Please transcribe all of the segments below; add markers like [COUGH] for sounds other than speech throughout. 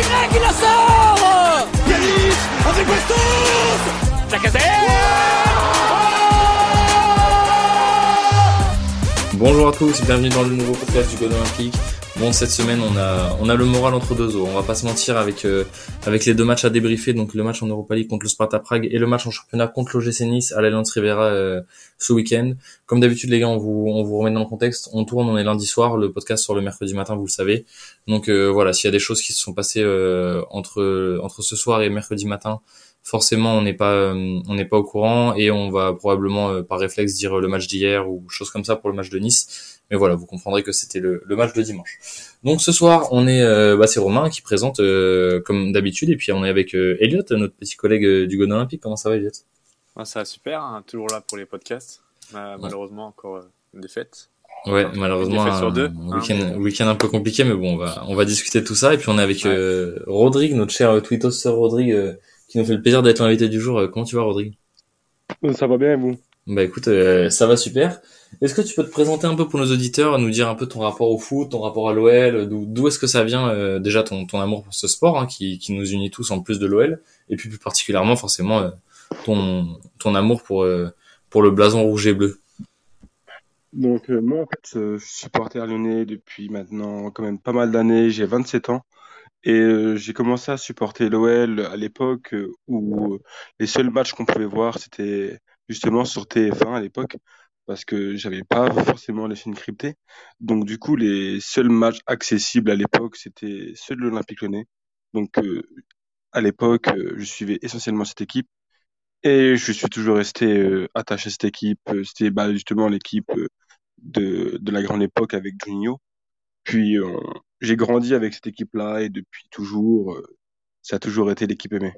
Y la sort Yanis avec Bastos Bonjour à tous, bienvenue dans le nouveau podcast du God Olympique. Bon, cette semaine, on a, on a le moral entre deux eaux. On va pas se mentir avec, euh, avec les deux matchs à débriefer. Donc, le match en Europa League contre le Sparta Prague et le match en championnat contre l'OGC Nice à l'Alliance Rivera euh, ce week-end. Comme d'habitude, les gars, on vous, on vous remet dans le contexte. On tourne, on est lundi soir. Le podcast sur le mercredi matin, vous le savez. Donc, euh, voilà, s'il y a des choses qui se sont passées entre, entre ce soir et mercredi matin, forcément on n'est pas on n'est pas au courant et on va probablement par réflexe dire le match d'hier ou chose comme ça pour le match de Nice mais voilà, vous comprendrez que c'était le, match de dimanche. Donc ce soir, on est, euh, bah, c'est Romain qui présente euh, comme d'habitude, et puis on est avec euh, Elliot, notre petit collègue du Gon Olympique. Comment ça va, Elliot ah, Ça va super, hein, toujours là pour les podcasts. Malheureusement, encore une défaite. Ouais, malheureusement, un, sur deux, hein, week-end, un peu compliqué, mais bon, on va, on va discuter de tout ça. Et puis on est avec Rodrigue, notre cher Twittos Rodrigue, qui nous fait le plaisir d'être l'invité du jour. Comment tu vas, Rodrigue? Ça va bien, et vous? Bah écoute, ça va super. Est-ce que tu peux te présenter un peu pour nos auditeurs, nous dire un peu ton rapport au foot, ton rapport à l'OL, d'où est-ce que ça vient euh, déjà ton, ton amour pour ce sport hein, qui, qui nous unit tous en plus de l'OL, et puis plus particulièrement forcément euh, ton, ton amour pour, euh, pour le blason rouge et bleu. Donc moi en fait je suis supporter lyonnais depuis maintenant quand même pas mal d'années, j'ai 27 ans. Et j'ai commencé à supporter l'OL à l'époque où les seuls matchs qu'on pouvait voir, c'était justement sur TF1 à l'époque parce que j'avais pas forcément les chaînes cryptées. Donc du coup, les seuls matchs accessibles à l'époque, c'était ceux de l'Olympique Lyonnais. Donc euh, à l'époque, euh, je suivais essentiellement cette équipe et je suis toujours resté euh, attaché à cette équipe. C'était bah, justement l'équipe de, de la grande époque avec Juninho. Puis j'ai grandi avec cette équipe-là et depuis toujours, ça a toujours été l'équipe aimée.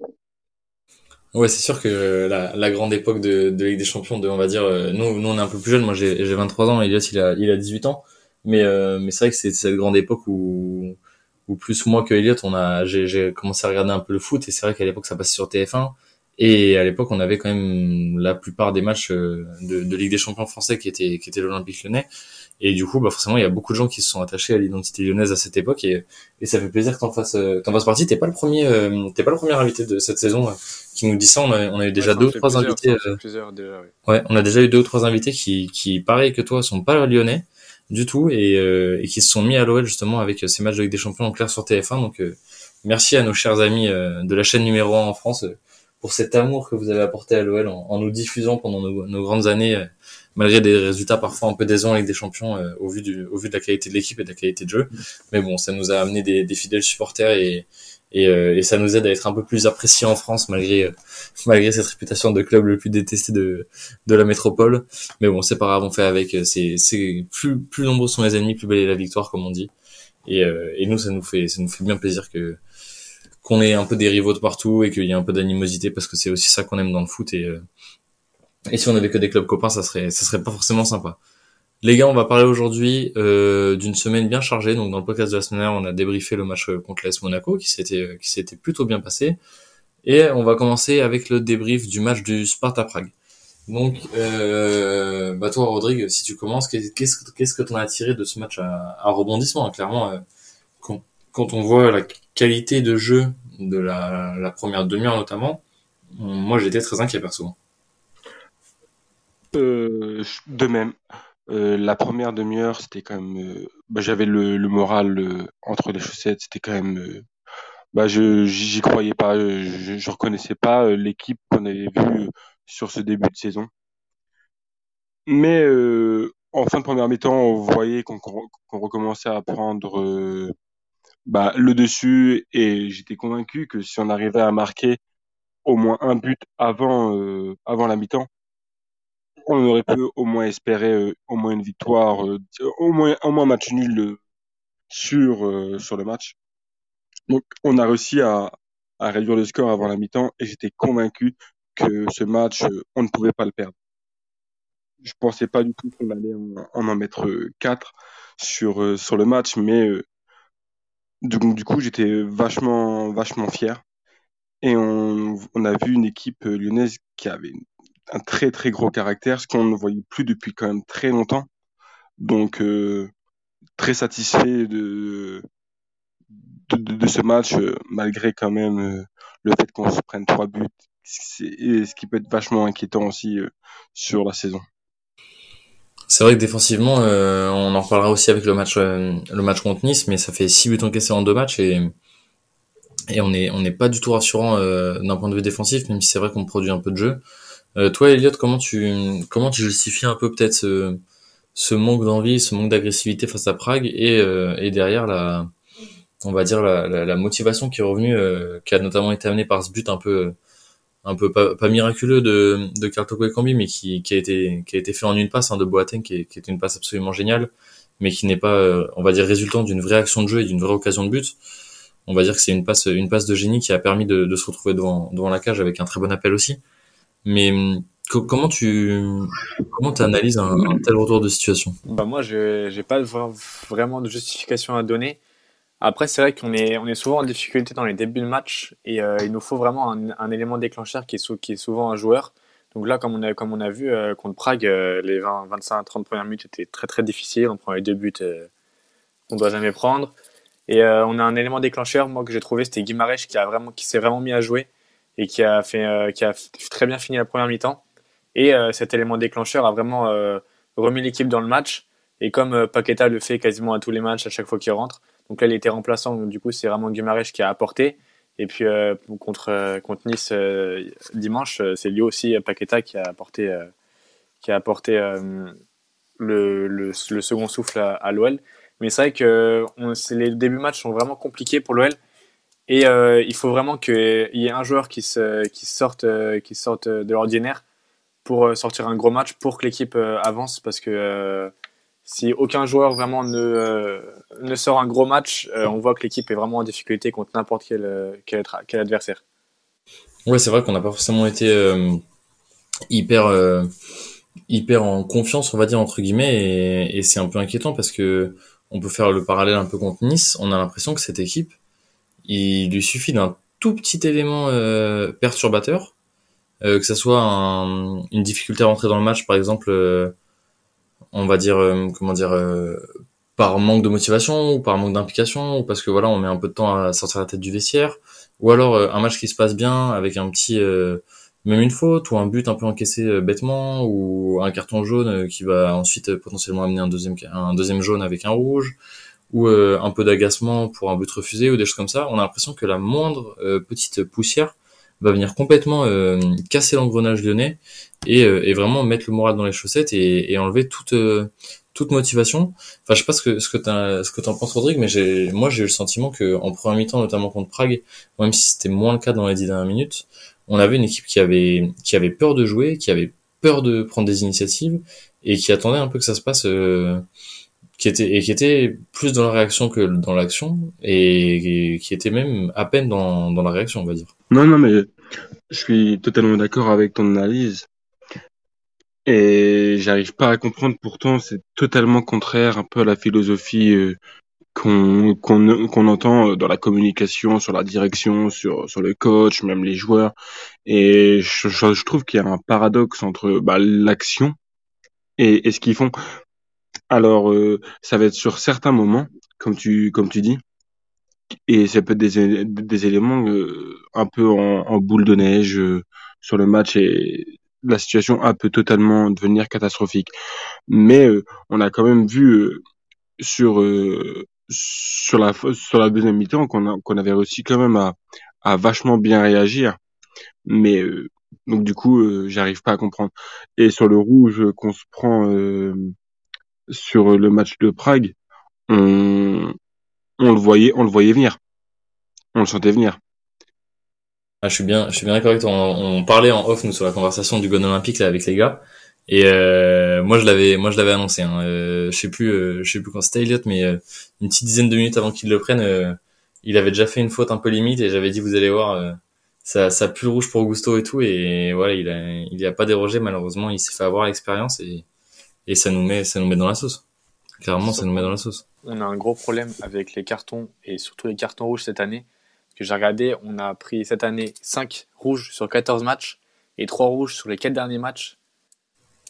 Ouais, c'est sûr que la, la grande époque de, Ligue des Champions, de, on va dire, euh, nous, nous on est un peu plus jeunes. Moi, j'ai, j'ai 23 ans, Elias, il a, il a 18 ans. Mais, euh, mais c'est vrai que c'est cette grande époque où, plus moi que Elliot, on a, j'ai, commencé à regarder un peu le foot. Et c'est vrai qu'à l'époque, ça passait sur TF1. Et à l'époque, on avait quand même la plupart des matchs euh, de, de Ligue des Champions français qui étaient, qui étaient l'Olympique Lyonnais. Et du coup, bah forcément, il y a beaucoup de gens qui se sont attachés à l'identité lyonnaise à cette époque, et, et ça fait plaisir que t'en fasses, euh, t'en fasses partie. T'es pas le premier, euh, t'es pas le premier invité de cette saison euh, qui nous dit ça. On a, on a eu déjà deux ou trois invités. Plusieurs déjà, oui. Ouais, on a déjà eu deux ou trois invités qui, qui, pareil que toi, sont pas lyonnais du tout et, et qui se sont mis à l'OL justement avec ces matchs de Ligue des Champions en clair sur TF1. Donc, merci à nos chers amis de la chaîne numéro 1 en France pour cet amour que vous avez apporté à l'OL en, nous diffusant pendant nos, grandes années malgré des résultats parfois un peu décevants avec des champions euh, au vu du au vu de la qualité de l'équipe et de la qualité de jeu. Mais bon, ça nous a amené des, des fidèles supporters et et, euh, et, ça nous aide à être un peu plus appréciés en France malgré euh, [LAUGHS] malgré cette réputation de club le plus détesté de de la métropole. Mais bon, c'est pas grave, on fait avec. C'est c'est plus plus nombreux sont les ennemis, plus belle est la victoire comme on dit. Et et nous ça nous fait ça nous fait bien plaisir que qu'on ait un peu des rivaux de partout et qu'il y ait un peu d'animosité parce que c'est aussi ça qu'on aime dans le foot et et si on avait que des clubs copains, ça serait, ça serait pas forcément sympa. Les gars, on va parler aujourd'hui euh, d'une semaine bien chargée. Donc dans le podcast de la semaine dernière, on a débriefé le match contre l'AS Monaco qui s'était qui s'était plutôt bien passé. Et on va commencer avec le débrief du match du Sparta Prague. Donc, euh, bah toi, Rodrigue, si tu commences, qu'est-ce qu'est-ce que t'en as tiré de ce match à, rebondissement Clairement, euh, quand, on voit la qualité de jeu de la, première demi-heure notamment, moi j'étais très inquiet perso. Euh, de même. Euh, la première demi-heure, c'était quand même. Euh, bah, j'avais le, moral entre les chaussettes. C'était quand même. Bah, je j'y croyais pas. Je, reconnaissais pas l'équipe qu'on avait vue sur ce début de saison. Mais en fin de première mi-temps, on voyait qu'on recommençait à prendre bah, le dessus et j'étais convaincu que si on arrivait à marquer au moins un but avant avant la mi-temps, on aurait pu au moins espérer euh, au moins une victoire, euh, au moins au moins un match nul euh, sur sur le match. Donc on a réussi à, à réduire le score avant la mi-temps et j'étais convaincu que ce match on ne pouvait pas le perdre. Je pensais pas du tout qu'on allait en, en, mettre quatre sur sur le match, mais donc du coup j'étais vachement vachement fier et on, on a vu une équipe lyonnaise qui avait un très très gros caractère, ce qu'on ne voyait plus depuis quand même très longtemps. Donc euh, très satisfait de de, ce match, euh, malgré quand même euh, le fait qu'on se prenne trois buts, ce qui peut être vachement inquiétant aussi sur la saison. C'est vrai que défensivement, on en reparlera aussi avec le match, le match contre Nice, mais ça fait six buts encaissés en deux matchs et et on est on n'est pas du tout rassurant d'un point de vue défensif, même si c'est vrai qu'on produit un peu de jeu. toi, Elliot, comment tu comment tu justifies un peu peut-être ce ce manque d'envie, ce manque d'agressivité face à Prague et, euh, et derrière la, on va dire la, la, motivation qui est revenue, euh, qui a notamment été amenée par ce but un peu, un peu pas, pas miraculeux de de Kartoko Kambi, mais qui, qui a été qui a été fait en une passe hein, de Boateng, qui est, qui est une passe absolument géniale, mais qui n'est pas, euh, on va dire résultant d'une vraie action de jeu et d'une vraie occasion de but. On va dire que c'est une passe une passe de génie qui a permis de, de se retrouver devant devant la cage avec un très bon appel aussi. Mais Comment tu comment analyses un, tel retour de situation? Bah Moi, je n'ai pas vraiment de justification à donner. Après, c'est vrai qu'on est, on est souvent en difficulté dans les débuts de match et euh, il nous faut vraiment un, élément déclencheur qui est, qui est, souvent un joueur. Donc là, comme on a, comme on a vu euh, contre Prague, euh, les 20, 25, 30 premières minutes étaient très très difficiles. On prend les deux buts qu'on ne doit jamais prendre. Et on a un élément déclencheur, moi, que j'ai trouvé, c'était Guimarães qui, a vraiment, qui s'est vraiment mis à jouer et qui a, fait, qui a très bien fini la première mi-temps. Et cet élément déclencheur a vraiment remis l'équipe dans le match. Et comme euh, Paqueta le fait quasiment à tous les matchs, à chaque fois qu'il rentre, donc là il était remplaçant, donc du coup c'est vraiment Guimarães qui a apporté. Et puis contre, contre Nice dimanche, c'est lui aussi Paqueta qui a apporté, qui a apporté le, le, second souffle à, l'OL. Mais c'est vrai que on, les débuts de match sont vraiment compliqués pour l'OL. Et il faut vraiment qu'il y ait un joueur qui, se, qui, sorte, qui sorte de l'ordinaire pour euh, sortir un gros match, pour que l'équipe euh, avance, parce que euh, si aucun joueur vraiment ne, ne sort un gros match, on voit que l'équipe est vraiment en difficulté contre n'importe quel, quel, quel, adversaire. Ouais, c'est vrai qu'on n'a pas forcément été hyper, hyper en confiance, on va dire, entre guillemets, et, c'est un peu inquiétant parce que on peut faire le parallèle un peu contre Nice. On a l'impression que cette équipe, il lui suffit d'un tout petit élément perturbateur euh, que ça soit une difficulté à rentrer dans le match, par exemple, euh, on va dire, euh, comment dire, par manque de motivation ou par manque d'implication ou parce que voilà, on met un peu de temps à sortir la tête du vestiaire, ou alors un match qui se passe bien avec un petit même une faute ou un but un peu encaissé bêtement ou un carton jaune qui va ensuite potentiellement amener un deuxième un deuxième jaune avec un rouge ou un peu d'agacement pour un but refusé ou des choses comme ça. On a l'impression que la moindre petite poussière va venir complètement euh, casser l'engrenage lyonnais et, euh, et, vraiment mettre le moral dans les chaussettes et, et enlever toute euh, toute motivation. Enfin, je sais pas ce que ce que t'as ce que t'en penses, Rodrigue, mais j'ai moi j'ai eu le sentiment que en première mi-temps, notamment contre Prague, même si c'était moins le cas dans les dix dernières minutes, on avait une équipe qui avait qui avait peur de jouer, qui avait peur de prendre des initiatives et qui attendait un peu que ça se passe. Qui était et qui était plus dans la réaction que dans l'action et, qui était même à peine dans, dans la réaction on va dire. Non non mais je suis totalement d'accord avec ton analyse. Et j'arrive pas à comprendre pourtant c'est totalement contraire un peu à la philosophie euh, qu'on qu'on entend dans la communication sur la direction sur sur le coach même les joueurs. Et je, trouve qu'il y a un paradoxe entre bah, l'action et ce qu'ils font alors, euh, ça va être sur certains moments, comme tu, comme tu dis, et ça peut être des, des éléments euh, un peu en, boule de neige euh, sur le match et la situation peut totalement devenir catastrophique. Mais on a quand même vu sur sur la sur la deuxième mi-temps qu'on qu'on avait réussi quand même à, à vachement bien réagir. Mais donc du coup, j'arrive pas à comprendre. Et sur le rouge qu'on se prend sur le match de Prague, on, on le voyait, on le voyait venir. On le sentait venir. Ah, je suis bien, je suis bien d'accord toi. On, parlait en off nous sur la conversation du Gon Olympique là avec les gars. Et euh, moi je l'avais, moi je l'avais annoncé. Hein. Euh, je sais plus, euh, je sais plus quand c'était Elliot, mais euh, une petite dizaine de minutes avant qu'il le prenne, euh, il avait déjà fait une faute un peu limite et j'avais dit vous allez voir, ça, ça pue le rouge pour Gusto et tout. Et voilà, il a, il a pas dérogé malheureusement. Il s'est fait avoir l'expérience et et ça nous met ça nous met dans la sauce. Clairement, ça nous met dans la sauce. On a un gros problème avec les cartons et surtout les cartons rouges cette année. Que j'ai regardé, on a pris cette année 5 rouges sur 14 matchs et 3 rouges sur les 4 derniers matchs.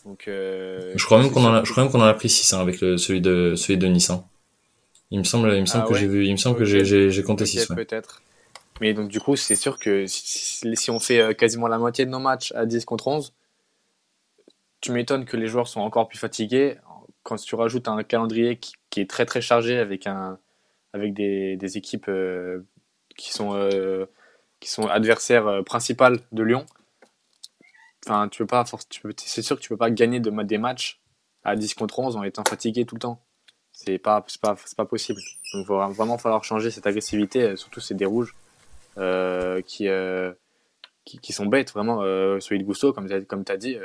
Donc, euh, je crois même qu'on en a, je crois même qu'on en a pris 6 hein, avec le, celui de celui de Nice. Hein. Il me semble, il me semble Ah que ouais? j'ai vu, il me semble que j'ai, compté Ok, 6, ouais. peut-être. Mais donc, du coup, c'est sûr que si, si- si on fait euh, quasiment la moitié de nos matchs à 10 contre 11, tu m'étonnes que les joueurs sont encore plus fatigués. Quand tu rajoutes un calendrier qui, est très très chargé avec, des, équipes euh, qui, sont, euh, qui sont adversaires euh, principales de Lyon, enfin, tu peux pas, c'est sûr que tu peux pas gagner des matchs à 10 contre 11 en étant fatigué tout le temps. C'est pas, pas, possible. Donc, il va vraiment falloir changer cette agressivité, surtout c'est des rouges qui, sont bêtes. Vraiment, celui de Gusto, comme tu as dit,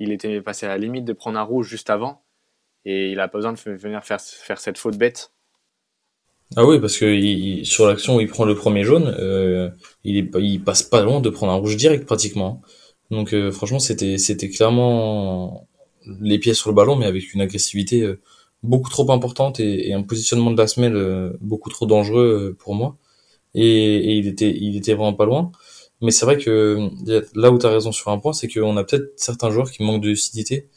il était passé à la limite de prendre un rouge juste avant et il a pas besoin de venir faire, faire cette faute bête. Ah oui, parce que il, sur l'action où il prend le premier jaune, euh, il est, il passe pas loin de prendre un rouge direct pratiquement. Donc euh, franchement, c'était, c'était clairement les pieds sur le ballon, mais avec une agressivité euh, beaucoup trop importante et, et un positionnement de la semelle euh, beaucoup trop dangereux euh, pour moi. Et, et il était, il était vraiment pas loin. Mais c'est vrai que là où tu as raison sur un point, c'est qu'on a peut-être certains joueurs qui manquent de lucidité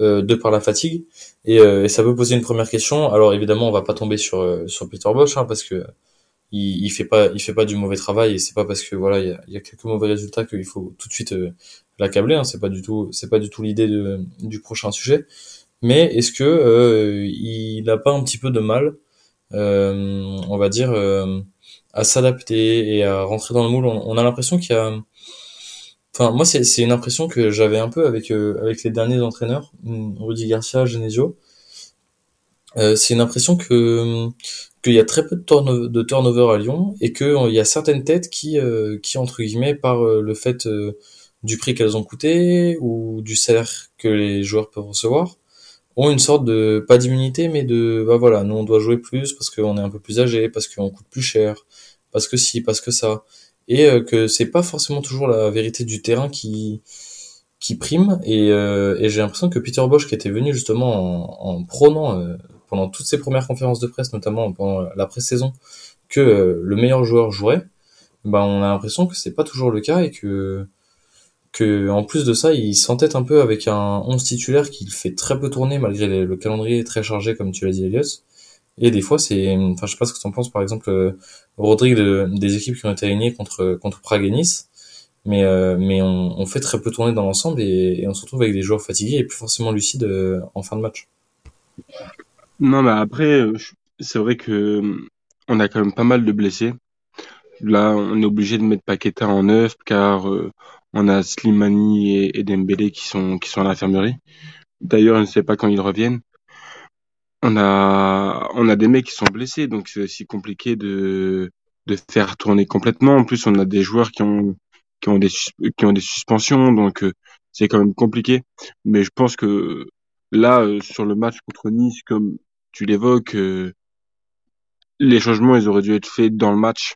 euh, de par la fatigue. Et, euh, et ça peut poser une première question. Alors évidemment, on va pas tomber sur euh, sur Peter Bosch hein, parce que il, il fait pas il fait pas du mauvais travail et c'est pas parce que voilà il y a, y a quelques mauvais résultats qu'il faut tout de suite euh, l'accabler. Hein, c'est pas du tout c'est pas du tout l'idée du prochain sujet. Mais est-ce que euh, il a pas un petit peu de mal, on va dire, euh, à s'adapter et à rentrer dans le moule On, a l'impression qu'il y a Enfin, moi, c'est c'est une impression que j'avais un peu avec euh, avec les derniers entraîneurs, hum, Rudy Garcia, Genesio. Euh, c'est une impression que qu'il y a très peu de, turno- de turnover à Lyon et que euh, il y a certaines têtes qui euh, qui entre guillemets par euh, le fait euh, du prix qu'elles ont coûté ou du salaire que les joueurs peuvent recevoir ont une sorte de pas d'immunité mais de bah voilà nous on doit jouer plus parce qu'on est un peu plus âgé parce qu'on coûte plus cher parce que si parce que ça. Et euh, que c'est pas forcément toujours la vérité du terrain qui qui prime. Et, euh, j'ai l'impression que Peter Bosch qui était venu justement en, en prônant euh, pendant toutes ses premières conférences de presse notamment pendant la pré-saison que euh, le meilleur joueur jouerait ben on a l'impression que c'est pas toujours le cas et que que en plus de ça il s'entête un peu avec un 11 titulaire qui fait très peu tourner malgré le calendrier très chargé comme tu l'as dit Elias et des fois c'est enfin je sais pas ce que tu en penses par exemple euh, Rodrigue de- des équipes qui ont été alignées contre contre Prague et Nice mais euh, mais on, on fait très peu tourner dans l'ensemble et, et on se retrouve avec des joueurs fatigués et plus forcément lucides euh, en fin de match. Non, mais après, euh, c'est vrai que on a quand même pas mal de blessés. Là, on est obligé de mettre Paqueta en neuf car euh, on a Slimani et, et Dembélé qui sont qui sont à l'infirmerie. D'ailleurs, je ne sais pas quand ils reviennent. On a on a des mecs qui sont blessés, donc c'est aussi compliqué de de faire tourner complètement. En plus, on a des joueurs qui ont qui ont des qui ont des suspensions, donc euh, c'est quand même compliqué. Mais je pense que là, euh, sur le match contre Nice, comme tu l'évoques, euh, les changements, ils auraient dû être faits dans le match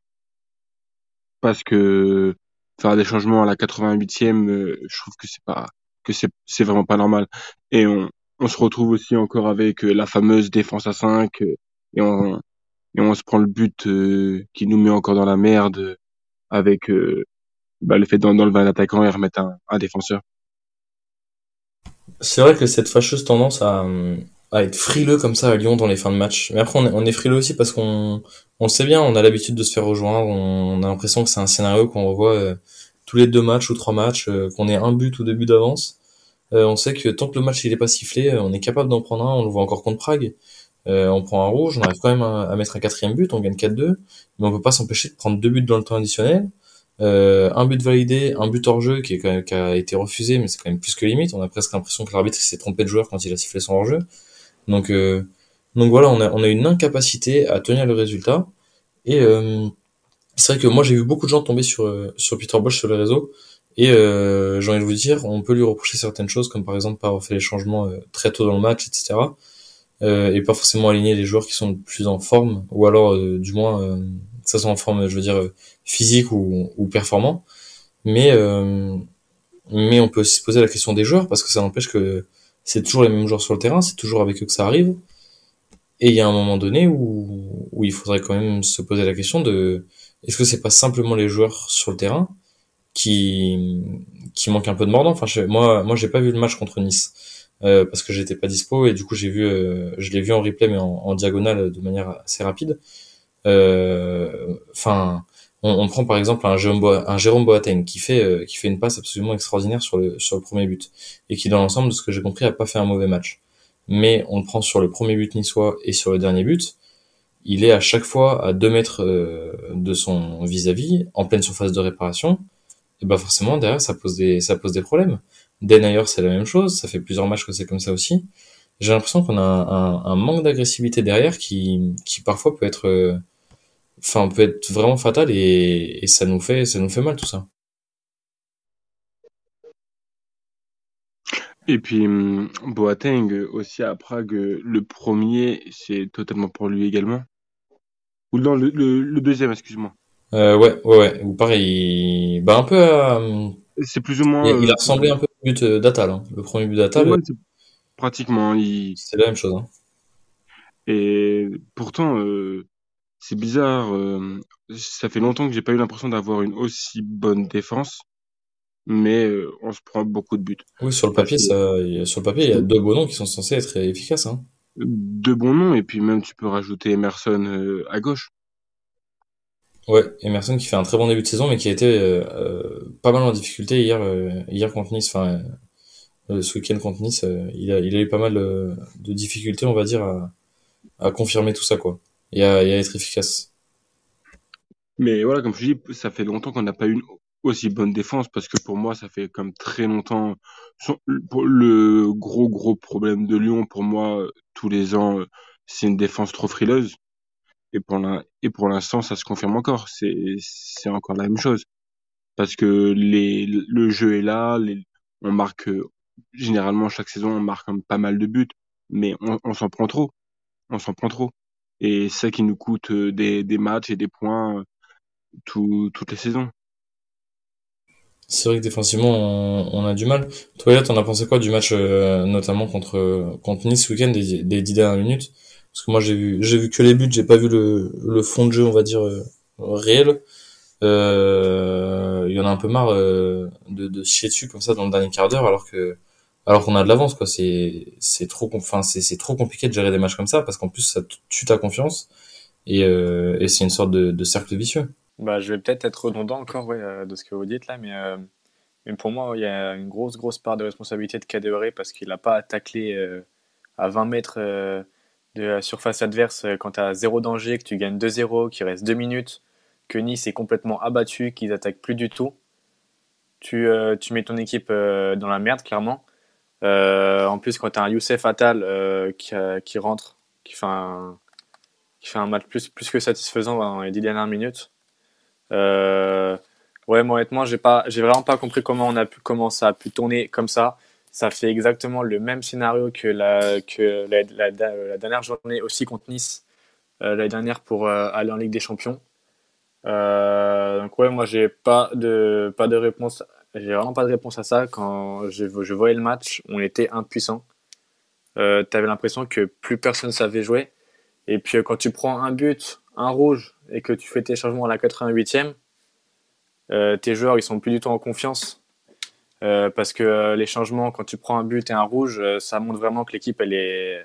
parce que faire des changements à la 88e, euh, je trouve que c'est pas que c'est c'est vraiment pas normal. Et on on se retrouve aussi encore avec euh, la fameuse défense à 5 euh, et on et on se prend le but euh, qui nous met encore dans la merde avec euh, bah, le fait d'en- d'enlever un attaquant et remettre un, un défenseur. C'est vrai que cette fâcheuse tendance à, à être frileux comme ça à Lyon dans les fins de match. Mais après on est, frileux aussi parce qu'on on le sait bien, on a l'habitude de se faire rejoindre, on a l'impression que c'est un scénario qu'on revoit euh, tous les deux matchs ou trois matchs, euh, qu'on ait un but ou deux buts d'avance. Euh, on sait que tant que le match il est pas sifflé, euh, on est capable d'en prendre un. On le voit encore contre Prague. On prend un rouge, on arrive quand même à, mettre un quatrième but, on gagne 4-2, mais on peut pas s'empêcher de prendre deux buts dans le temps additionnel. Euh, un but validé, un but hors jeu qui, qui a été refusé, mais c'est quand même plus que limite. On a presque l'impression que l'arbitre s'est trompé de joueur quand il a sifflé son hors jeu. Donc, euh, donc voilà, on a, on a une incapacité à tenir le résultat. Et euh, c'est vrai que moi j'ai vu beaucoup de gens tomber sur euh, sur Peter Bosch sur les réseaux. Et euh, j'ai envie de vous dire, on peut lui reprocher certaines choses, comme par exemple pas avoir fait les changements euh, très tôt dans le match, etc. Euh, et pas forcément aligner les joueurs qui sont plus en forme, ou alors du moins ça soit en forme, je veux dire, physique ou, ou performant. Mais mais on peut aussi se poser la question des joueurs, parce que ça n'empêche que c'est toujours les mêmes joueurs sur le terrain, c'est toujours avec eux que ça arrive. Et il y a un moment donné où, où il faudrait quand même se poser la question de est-ce que c'est pas simplement les joueurs sur le terrain qui qui manquent un peu de mordant? Enfin, je- moi, moi, j'ai pas vu le match contre Nice, euh, parce que j'étais pas dispo et du coup j'ai vu, euh, je l'ai vu en replay mais en, diagonale de manière assez rapide. Enfin, on, on, prend par exemple un Jérôme, un Boateng qui fait qui fait une passe absolument extraordinaire sur le sur le premier but et qui dans l'ensemble de ce que j'ai compris a pas fait un mauvais match. Mais on le prend sur le premier but niçois et sur le dernier but il est à chaque fois à 2 mètres de son vis-à-vis, en pleine surface de réparation, et bah forcément derrière ça pose des ça pose des problèmes. Denayer c'est la même chose, ça fait plusieurs matchs que c'est comme ça aussi. J'ai l'impression qu'on a un, un, manque d'agressivité derrière qui qui parfois peut être enfin peut être vraiment fatal et, et ça nous fait ça nous fait mal tout ça. Et puis hum, Boateng aussi à Prague, le premier, c'est totalement pour lui également? Ou non, le, le, le deuxième, excuse-moi. Euh, ouais, ouais, ouais. Ou pareil, bah un peu. Euh, c'est plus ou moins. Il, il, a ressemblé un peu au but d'Atal, hein. le premier but d'Atal. Ouais, pratiquement, il. C'est la même chose. Hein. Et pourtant, euh, c'est bizarre. Euh, ça fait longtemps que j'ai pas eu l'impression d'avoir une aussi bonne défense, mais euh, on se prend beaucoup de buts. Oui, sur le papier, ça, sur le papier, il y a deux bons noms qui sont censés être efficaces. Hein. Deux bons noms, et puis même tu peux rajouter Emerson à gauche. Ouais, Emerson qui fait un très bon début de saison, mais qui a été euh, euh, pas mal en difficulté hier, euh, hier contre Nice, enfin ce week-end contre Nice, il a, il a eu pas mal de difficultés, on va dire, à, à confirmer tout ça, quoi, et à, et à être efficace. Mais voilà, comme je dis, ça fait longtemps qu'on n'a pas eu aussi bonne défense parce que pour moi, ça fait comme très longtemps. Le gros gros problème de Lyon, pour moi, tous les ans, c'est une défense trop frileuse. Et pour l'instant, ça se confirme encore. C'est, c'est encore la même chose. Parce que les, le jeu est là, on marque, généralement, chaque saison, on marque pas mal de buts, mais on s'en prend trop. On s'en prend trop. Et c'est ça qui nous coûte euh, des, des matchs et des points euh, tout, toutes les saisons. C'est vrai que défensivement, on, on, a du mal. Toi, là, t'en as pensé quoi du match, euh, notamment contre, contre Nice ce week-end, des, des dix dernières minutes? Parce que moi j'ai vu j'ai vu que les buts, j'ai pas vu le, le fond de jeu, on va dire euh, réel. Euh, il y en a un peu marre de, de chier dessus comme ça dans le dernier quart d'heure, alors que alors qu'on a de l'avance quoi. C'est c'est trop enfin c'est c'est trop compliqué de gérer des matchs comme ça parce qu'en plus ça tue ta confiance et euh, et c'est une sorte de, cercle vicieux. Bah je vais peut-être être redondant encore ouais, de ce que vous dites là, mais mais pour moi, il y a une grosse, grosse part de responsabilité de Cadoré parce qu'il n'a pas taclé à 20 mètres de la surface adverse euh, quand tu as zéro danger, que tu gagnes 2-0, qu'il reste 2 minutes, que Nice est complètement abattu, qu'ils attaquent plus du tout. Tu, euh, tu mets ton équipe euh, dans la merde, clairement. En plus, quand tu as un Youssef Attal qui, qui, rentre, qui fait un, qui fait un match plus, plus que satisfaisant dans les 10 dernières minutes. ouais, moi, honnêtement, j'ai pas, j'ai vraiment pas compris comment on a pu, comment ça a pu tourner comme ça ça fait exactement le même scénario que la, que la, dernière journée aussi contre Nice, euh, l'année dernière pour euh, aller en Ligue des Champions. Euh, donc ouais, moi j'ai pas de pas de réponse, j'ai vraiment pas de réponse à ça. Quand je, je voyais le match, on était impuissant. Euh, T'avais l'impression que plus personne savait jouer. Et puis quand tu prends un but, un rouge, et que tu fais tes changements à la 88e, euh, tes joueurs ils sont plus du tout en confiance. Euh, parce que euh, les changements, quand tu prends un but et un rouge, euh, ça montre vraiment que l'équipe elle est,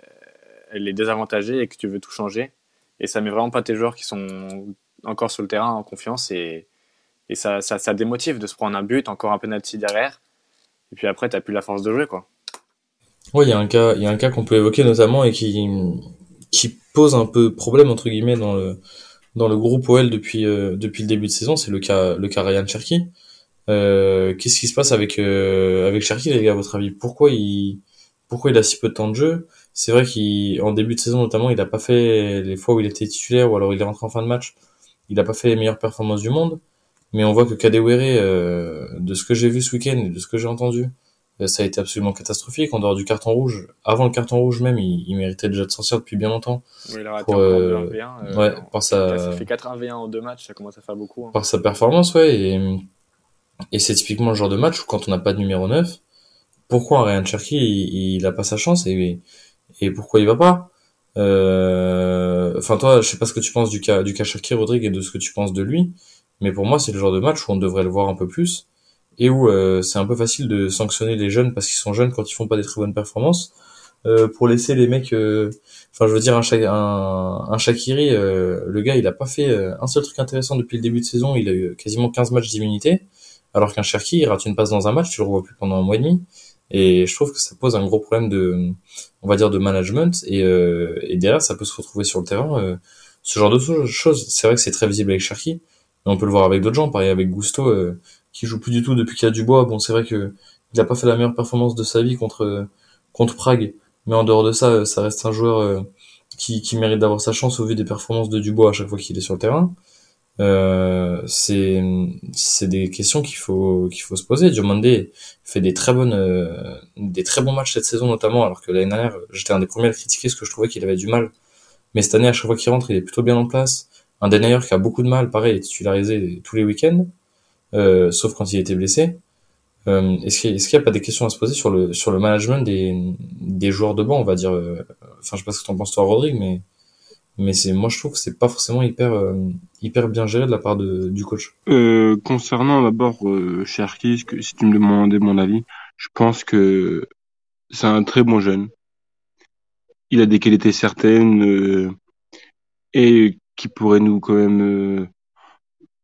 elle est désavantagée et que tu veux tout changer. Et ça met vraiment pas tes joueurs qui sont encore sur le terrain en confiance et, et ça, ça, démotive de se prendre un but, encore un penalty derrière. Et puis après, tu n'as plus la force de jouer. quoi. Oui, il y a un cas, a un qu'on peut évoquer notamment et qui, pose un peu problème entre guillemets dans le dans le groupe OL depuis depuis le début de saison, c'est le cas le cas Ryan Cherky. Euh, qu'est-ce qui se passe avec euh, avec Cherki les gars à votre avis? Pourquoi il pourquoi il a si peu de temps de jeu? C'est vrai qu'en début de saison notamment, il a pas fait les fois où il était titulaire ou alors il est rentré en fin de match, il a pas fait les meilleures performances du monde. Mais on voit que Kadewere, euh, de ce que j'ai vu ce week-end et de ce que j'ai entendu, euh, ça a été absolument catastrophique. En dehors du carton rouge, avant le carton rouge même, il, il méritait déjà de sortir depuis bien longtemps. Oui, il a raté euh, 1 ouais, par sa... Ça fait 4-1-V1 en deux matchs, ça commence à faire beaucoup. Hein. Par sa performance, ouais. Et et c'est typiquement le genre de match où quand on n'a pas de numéro 9, pourquoi Ryan Cherky il, il a pas sa chance et, et pourquoi il va pas? Euh, Enfin toi, je sais pas ce que tu penses du cas du cas Cherky Rodrigue et de ce que tu penses de lui, mais pour moi c'est le genre de match où on devrait le voir un peu plus et où euh, c'est un peu facile de sanctionner les jeunes parce qu'ils sont jeunes quand ils font pas des très bonnes performances. Euh, pour laisser les mecs euh, enfin je veux dire un un, un Shakiri le gars il a pas fait un seul truc intéressant depuis le début de saison. Il a eu quasiment 15 matchs d'immunité alors qu'un Cherki il rate une passe dans un match tu le revois plus pendant un mois et demi. Et je trouve que ça pose un gros problème de on va dire de management et, et derrière ça peut se retrouver sur le terrain ce genre de choses. C'est vrai que c'est très visible avec Cherki mais on peut le voir avec d'autres gens pareil avec Gusto qui joue plus du tout depuis qu'il a Dubois. Bon, c'est vrai que il a pas fait la meilleure performance de sa vie contre contre Prague, mais en dehors de ça, ça reste un joueur euh, qui, qui mérite d'avoir sa chance au vu des performances de Dubois à chaque fois qu'il est sur le terrain. Euh, c'est c'est des questions qu'il faut qu'il faut se poser. Diomande fait des très bonnes euh, des très bons matchs cette saison notamment, alors que l'année dernière j'étais un des premiers à le critiquer parce que je trouvais qu'il avait du mal. Mais cette année à chaque fois qu'il rentre, il est plutôt bien en place. Un Denayer qui a beaucoup de mal, pareil, il est titularisé tous les week-ends. Euh, sauf quand il était blessé. Euh, est-ce qu'il n'y a pas des questions à se poser sur le sur le management des, des joueurs de banc, on va dire. Euh, enfin, je sais pas ce que t'en penses toi, Rodrigue, mais mais c'est moi je trouve que c'est pas forcément hyper hyper bien géré de la part de, du coach. Euh, concernant d'abord euh, Cherki, si tu me demandais mon avis, je pense que c'est un très bon jeune. Il a des qualités certaines et qui pourrait nous quand même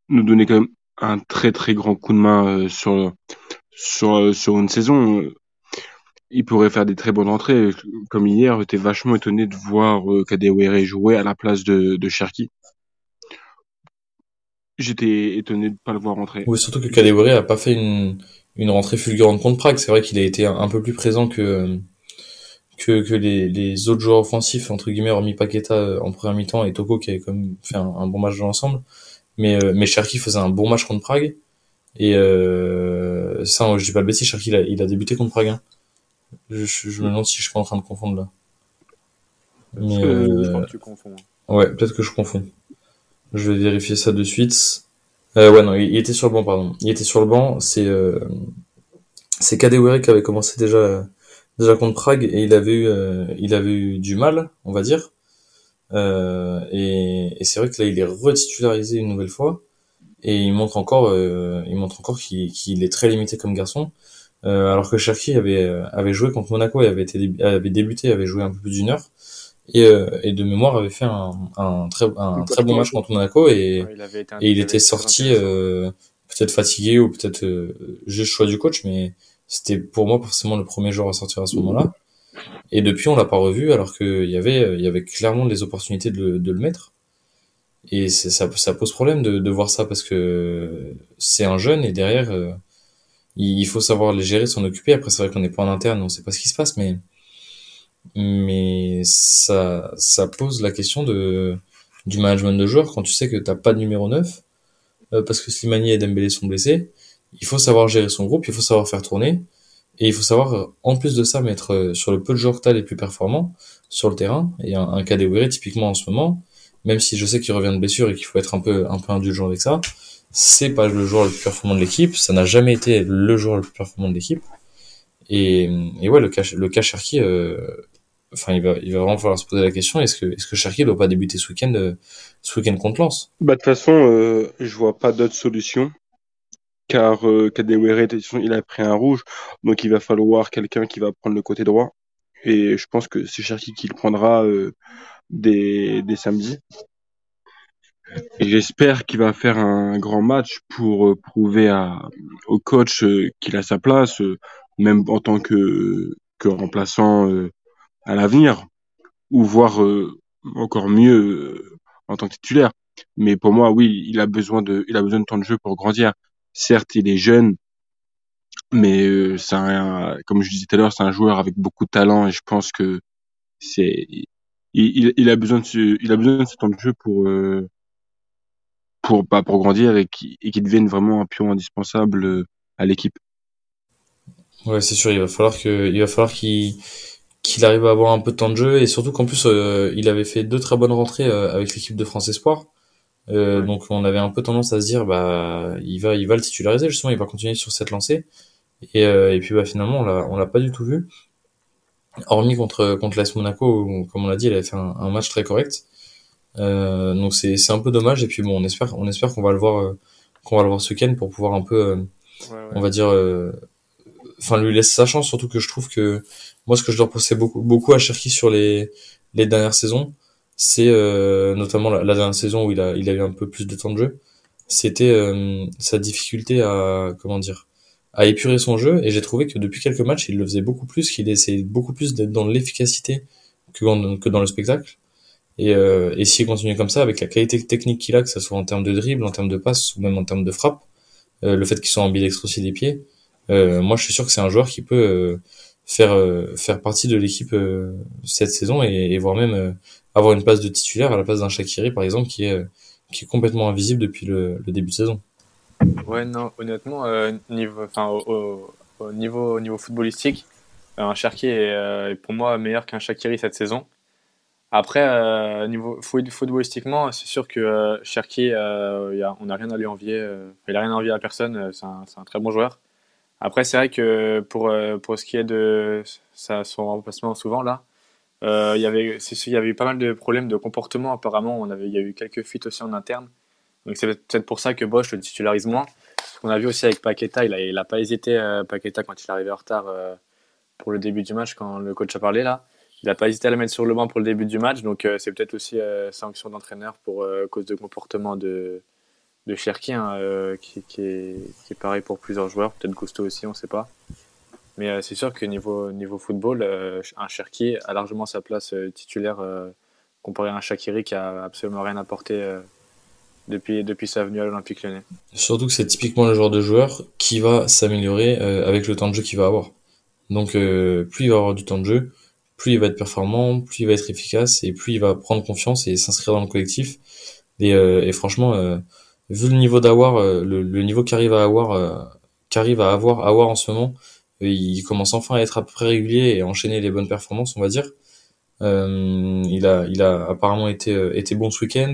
nous donner quand même un très très grand coup de main euh, sur sur euh, sur une saison. Il pourrait faire des très bonnes entrées. Comme hier, j'étais vachement étonné de voir euh, Kadewere jouer à la place de, de Cherki. J'étais étonné de pas le voir rentrer. Oui, surtout que Kadewere a pas fait une, une rentrée fulgurante contre Prague. C'est vrai qu'il a été un, peu plus présent que que, que les, les autres joueurs offensifs entre guillemets hormis Paqueta en première mi-temps et Toko qui avait quand même fait un, un bon match de l'ensemble. Mais, euh, mais Cherki faisait un bon match contre Prague. Et euh, ça, je dis pas le bêtise, Cherki, il a, il a débuté contre Prague. Hein. Je, je, me demande si je suis pas en train de confondre là. Mais, euh, je crois que tu confonds. Ouais, peut-être que je confonds. Je vais vérifier ça de suite. Euh, ouais, non, il, était sur le banc, pardon. Il était sur le banc. C'est euh, c'est Kadewere qui avait commencé déjà déjà contre Prague et il avait eu euh, il avait eu du mal, on va dire. Euh, et, et c'est vrai que là, il est retitularisé une nouvelle fois. Et il montre encore, euh, il montre encore qu'il est très limité comme garçon. Euh, alors que Cherki avait, avait joué contre Monaco et avait, été, avait débuté, avait joué un peu plus d'une heure. Et, et, de mémoire avait fait un, un très, un très bon match contre Monaco et, il, et il était sorti peut-être fatigué ou peut-être juste choix du coach, mais c'était pour moi forcément le premier joueur à sortir à ce moment-là. Et depuis, on l'a pas revu, alors qu'il y avait, y avait clairement des opportunités de le, de le mettre. Et ça, ça pose problème de, de voir ça parce que c'est un jeune et derrière, euh, il faut savoir les gérer, s'en occuper. Après, c'est vrai qu'on n'est pas en interne, on sait pas ce qui se passe, mais mais ça, ça pose la question de du management de joueurs quand tu sais que t'as pas de numéro 9 euh, parce que Slimani et Dembélé sont blessés. Il faut savoir gérer son groupe, il faut savoir faire tourner. Et il faut savoir, en plus de ça, mettre euh, sur le peu de joueurs que les plus performants sur le terrain. Et un, un Kadewere, typiquement en ce moment, même si je sais qu'il revient de blessure et qu'il faut être un peu, un peu indulgent avec ça, c'est pas le joueur le plus performant de l'équipe. Ça n'a jamais été le joueur le plus performant de l'équipe. Et, et ouais, le cas, le cas euh, enfin, il va, il va vraiment falloir se poser la question est-ce que, est-ce que Cherki doit pas débuter ce week-end, euh, ce week-end contre Lens? Bah de toute façon, euh, je vois pas d'autre solution car euh, Kadewere, il a pris un rouge, donc il va falloir quelqu'un qui va prendre le côté droit. Et je pense que c'est Cherki qui le prendra euh, dès, samedi. J'espère qu'il va faire un grand match pour euh, prouver au coach euh, qu'il a sa place, même en tant que, que remplaçant à l'avenir, ou voire encore mieux en tant que titulaire. Mais pour moi, oui, il a besoin de, il a besoin de temps de jeu pour grandir. Certes, il est jeune, mais euh, c'est un, comme je disais tout à l'heure, c'est un joueur avec beaucoup de talent et je pense que c'est il, a besoin de ce, il a besoin de ce temps de jeu pour euh, pour bah, pour grandir et qu'il devienne vraiment un pion indispensable euh, à l'équipe. Ouais, c'est sûr, il va falloir que il va falloir qu'il qu'il arrive à avoir un peu de temps de jeu et surtout qu'en plus il avait fait deux très bonnes rentrées avec l'équipe de France Espoir. Euh, donc on avait un peu tendance à se dire bah il va il va le titulariser justement il va continuer sur cette lancée. Et, euh, et puis bah finalement on l'a on l'a pas du tout vu. Hormis contre contre l'AS Monaco où, comme on l'a dit il avait fait un, match très correct. Euh, donc c'est c'est un peu dommage. Et puis bon on espère on espère qu'on va le voir qu'on va le voir ce week-end pour pouvoir un peu on va dire, enfin lui laisse sa chance. Surtout que je trouve que moi, ce que je leur reprochais beaucoup, beaucoup à Cherki sur les les dernières saisons, c'est notamment la, dernière saison où il a il a eu un peu plus de temps de jeu, c'était sa difficulté à comment dire à épurer son jeu. Et j'ai trouvé que depuis quelques matchs il le faisait beaucoup plus qu'il essayait beaucoup plus d'être dans l'efficacité que dans, le spectacle. Et, euh, et s'il continue comme ça avec la qualité technique qu'il a que ce soit en termes de dribble en termes de passe ou même en termes de frappe euh, le fait qu'il soit ambidextre aussi des pieds euh, moi je suis sûr que c'est un joueur qui peut euh, faire euh, faire partie de l'équipe cette saison et, et voire même avoir une place de titulaire à la place d'un Shakiri par exemple qui est qui est complètement invisible depuis le, début de saison Ouais, non, honnêtement, euh, niveau, enfin, au, au, niveau, au niveau footballistique, un Cherki est, euh, pour moi meilleur qu'un Shakiri cette saison. Après, euh, niveau footballistiquement, c'est sûr que euh, Cherki, euh, on n'a rien à lui envier. Euh, il a rien à envier à personne. C'est un, un, très bon joueur. Après, c'est vrai que pour, pour ce qui est de son remplacement souvent là, il y avait, il y avait eu pas mal de problèmes de comportement apparemment. On avait, il y a eu quelques fuites aussi en interne. Donc c'est peut-être pour ça que Bosch le titularise moins. Ce qu'on a vu aussi avec Paqueta, il a, il a pas hésité, euh, Paqueta, quand il arrivé en retard euh, pour le début du match, quand le coach a parlé là. Il n'a pas hésité à le mettre sur le banc pour le début du match. Donc euh, c'est peut-être aussi euh, sanction d'entraîneur pour euh, cause de comportement de, de Cherki, hein, euh, qui, qui, est, qui est pareil pour plusieurs joueurs. Peut-être Gusto aussi, on ne sait pas. Mais euh, c'est sûr que niveau, niveau football, euh, un Cherki a largement sa place euh, titulaire comparé à un Shakiri qui a absolument rien apporté depuis, depuis sa venue à l'Olympique Lyonnais. Surtout que c'est typiquement le genre de joueur qui va s'améliorer euh, avec le temps de jeu qu'il va avoir. Donc euh, plus il va avoir du temps de jeu, plus il va être performant, plus il va être efficace et plus il va prendre confiance et s'inscrire dans le collectif. Et, euh, et franchement, vu le niveau d'avoir, le, le, niveau qu'arrive à avoir, qu'arrive à avoir, avoir en ce moment, il commence enfin à être à peu près régulier et à enchaîner les bonnes performances, on va dire. il a, il a apparemment été, été bon ce week-end.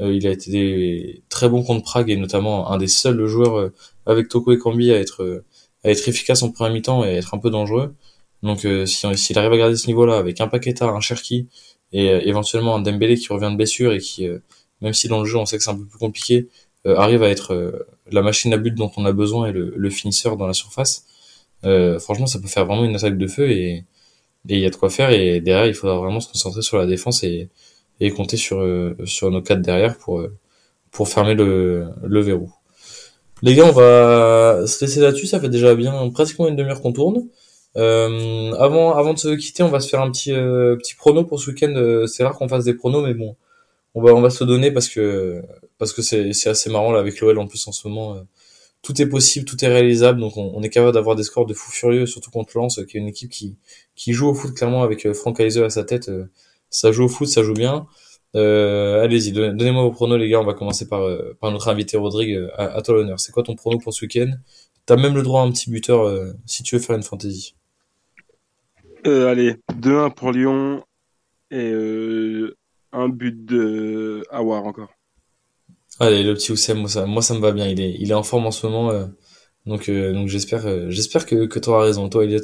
Euh, il a été très bon contre Prague et notamment un des seuls joueurs euh, avec Toko et Kambi à être euh, à être efficace en premier mi-temps et à être un peu dangereux. Donc si s'il arrive à garder ce niveau-là avec un Paqueta, un Cherki et éventuellement un Dembélé qui revient de blessure et qui même si dans le jeu on sait que c'est un peu plus compliqué, arrive à être la machine à but dont on a besoin et le, le finisseur dans la surface. Franchement, ça peut faire vraiment une attaque de feu et il y a de quoi faire et derrière il faudra vraiment se concentrer sur la défense et compter sur euh, sur nos quatre derrière pour euh, fermer le verrou. Les gars, on va se laisser là-dessus. Ça fait déjà bien pratiquement une demi-heure qu'on tourne. Euh, avant, de se quitter, on va se faire un petit, euh, petit prono pour ce week-end. C'est rare qu'on fasse des pronos, mais bon, on va, se donner parce que, c'est assez marrant là avec l'OL en plus en ce moment. Tout est possible, tout est réalisable, donc on, on est capable d'avoir des scores de fou furieux, surtout contre Lens, qui est une équipe qui, qui joue au foot clairement avec Franck Kaiser à sa tête ça joue au foot, ça joue bien. Euh, allez-y, donnez-moi vos pronos, les gars. On va commencer par, euh, par notre invité Rodrigue. Euh, à, à toi l'honneur. C'est quoi ton prono pour ce week-end? T'as même le droit à un petit buteur euh, si tu veux faire une fantaisie. Euh, allez, 2-1 pour Lyon et euh, un but de Awar encore. Allez, le petit Oussem, moi ça, moi ça me va bien. Il est, il est en forme en ce moment, donc donc j'espère, j'espère que que t'auras raison, toi Elliot.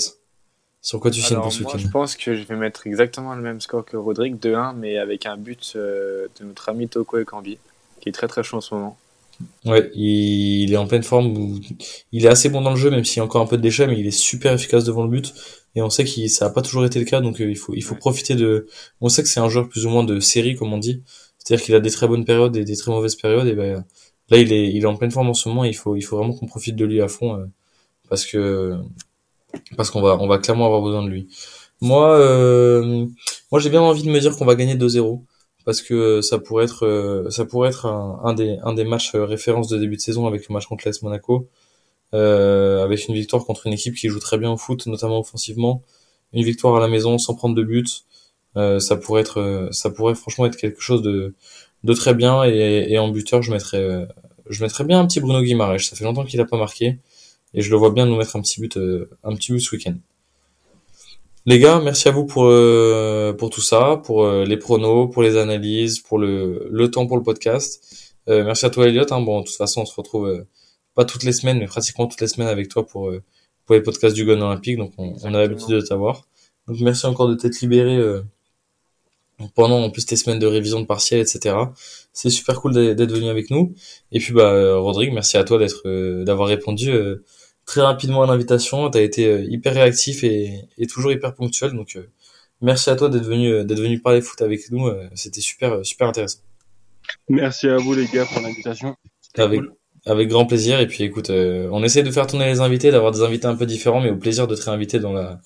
Sur quoi tu signes pour ce week-end Je pense que je vais mettre exactement le même score que Rodrigue, 2-1, mais avec un but euh, de notre ami Toko et Kambi, qui est très très chaud en ce moment. Ouais, il, il est en pleine forme. Il est assez bon dans le jeu, même s'il y a encore un peu de déchets, mais il est super efficace devant le but. Et on sait que ça n'a pas toujours été le cas, donc euh, il faut, il faut ouais. profiter de. On sait que c'est un joueur plus ou moins de série, comme on dit. C'est-à-dire qu'il a des très bonnes périodes et des très mauvaises périodes. Et ben là, il est, il est en pleine forme en ce moment. Et il faut, il faut vraiment qu'on profite de lui à fond, euh, parce que parce qu'on va on va clairement avoir besoin de lui. Moi euh, moi j'ai bien envie de me dire qu'on va gagner 2-0 parce que ça pourrait être euh, ça pourrait être un, des un des matchs euh, références de début de saison avec le match contre l'AS Monaco euh, avec une victoire contre une équipe qui joue très bien au foot notamment offensivement, une victoire à la maison sans prendre de but. Euh, ça pourrait être ça pourrait franchement être quelque chose de de très bien et, et en buteur je mettrais je mettrais bien un petit Bruno Guimaraes, ça fait longtemps qu'il a pas marqué et je le vois bien nous mettre un petit but, euh, un petit but ce week-end. Les gars, merci à vous pour euh, pour tout ça, pour euh, les pronos, pour les analyses, pour le, le temps pour le podcast. Euh, merci à toi Elliot. Hein. Bon, de toute façon, on se retrouve euh, pas toutes les semaines, mais pratiquement toutes les semaines avec toi pour euh, pour les podcasts du Gun Olympique. Donc, on, on a l'habitude de t'avoir. Donc, merci encore de t'être libéré pendant en plus tes semaines de révision de partiel, etc. C'est super cool d'être venu avec nous. Et puis bah Rodrigue, merci à toi d'être d'avoir répondu très rapidement à l'invitation. T'as été hyper réactif et, et, toujours hyper ponctuel. Donc merci à toi d'être venu d'être venu parler foot avec nous. C'était super super intéressant. Merci à vous les gars pour l'invitation. Avec avec grand plaisir. Et puis écoute, on essaie de faire tourner les invités, d'avoir des invités un peu différents, mais au plaisir de te réinviter dans la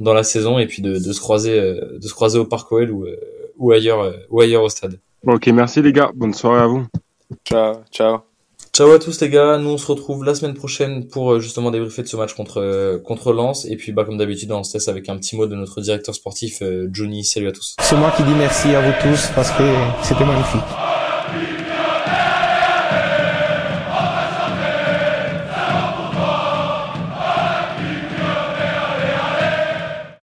dans la saison et puis de, de se croiser euh, de se croiser au Parc OL ou, euh, ou ailleurs euh, ou ailleurs au stade. Ok, merci les gars. Bonne soirée à vous. Ciao, ciao. Ciao à tous les gars, nous on se retrouve la semaine prochaine pour justement débriefer de ce match contre contre Lens et puis bah comme d'habitude on se laisse avec un petit mot de notre directeur sportif Johnny. Salut à tous. C'est moi qui dis merci à vous tous parce que c'était magnifique.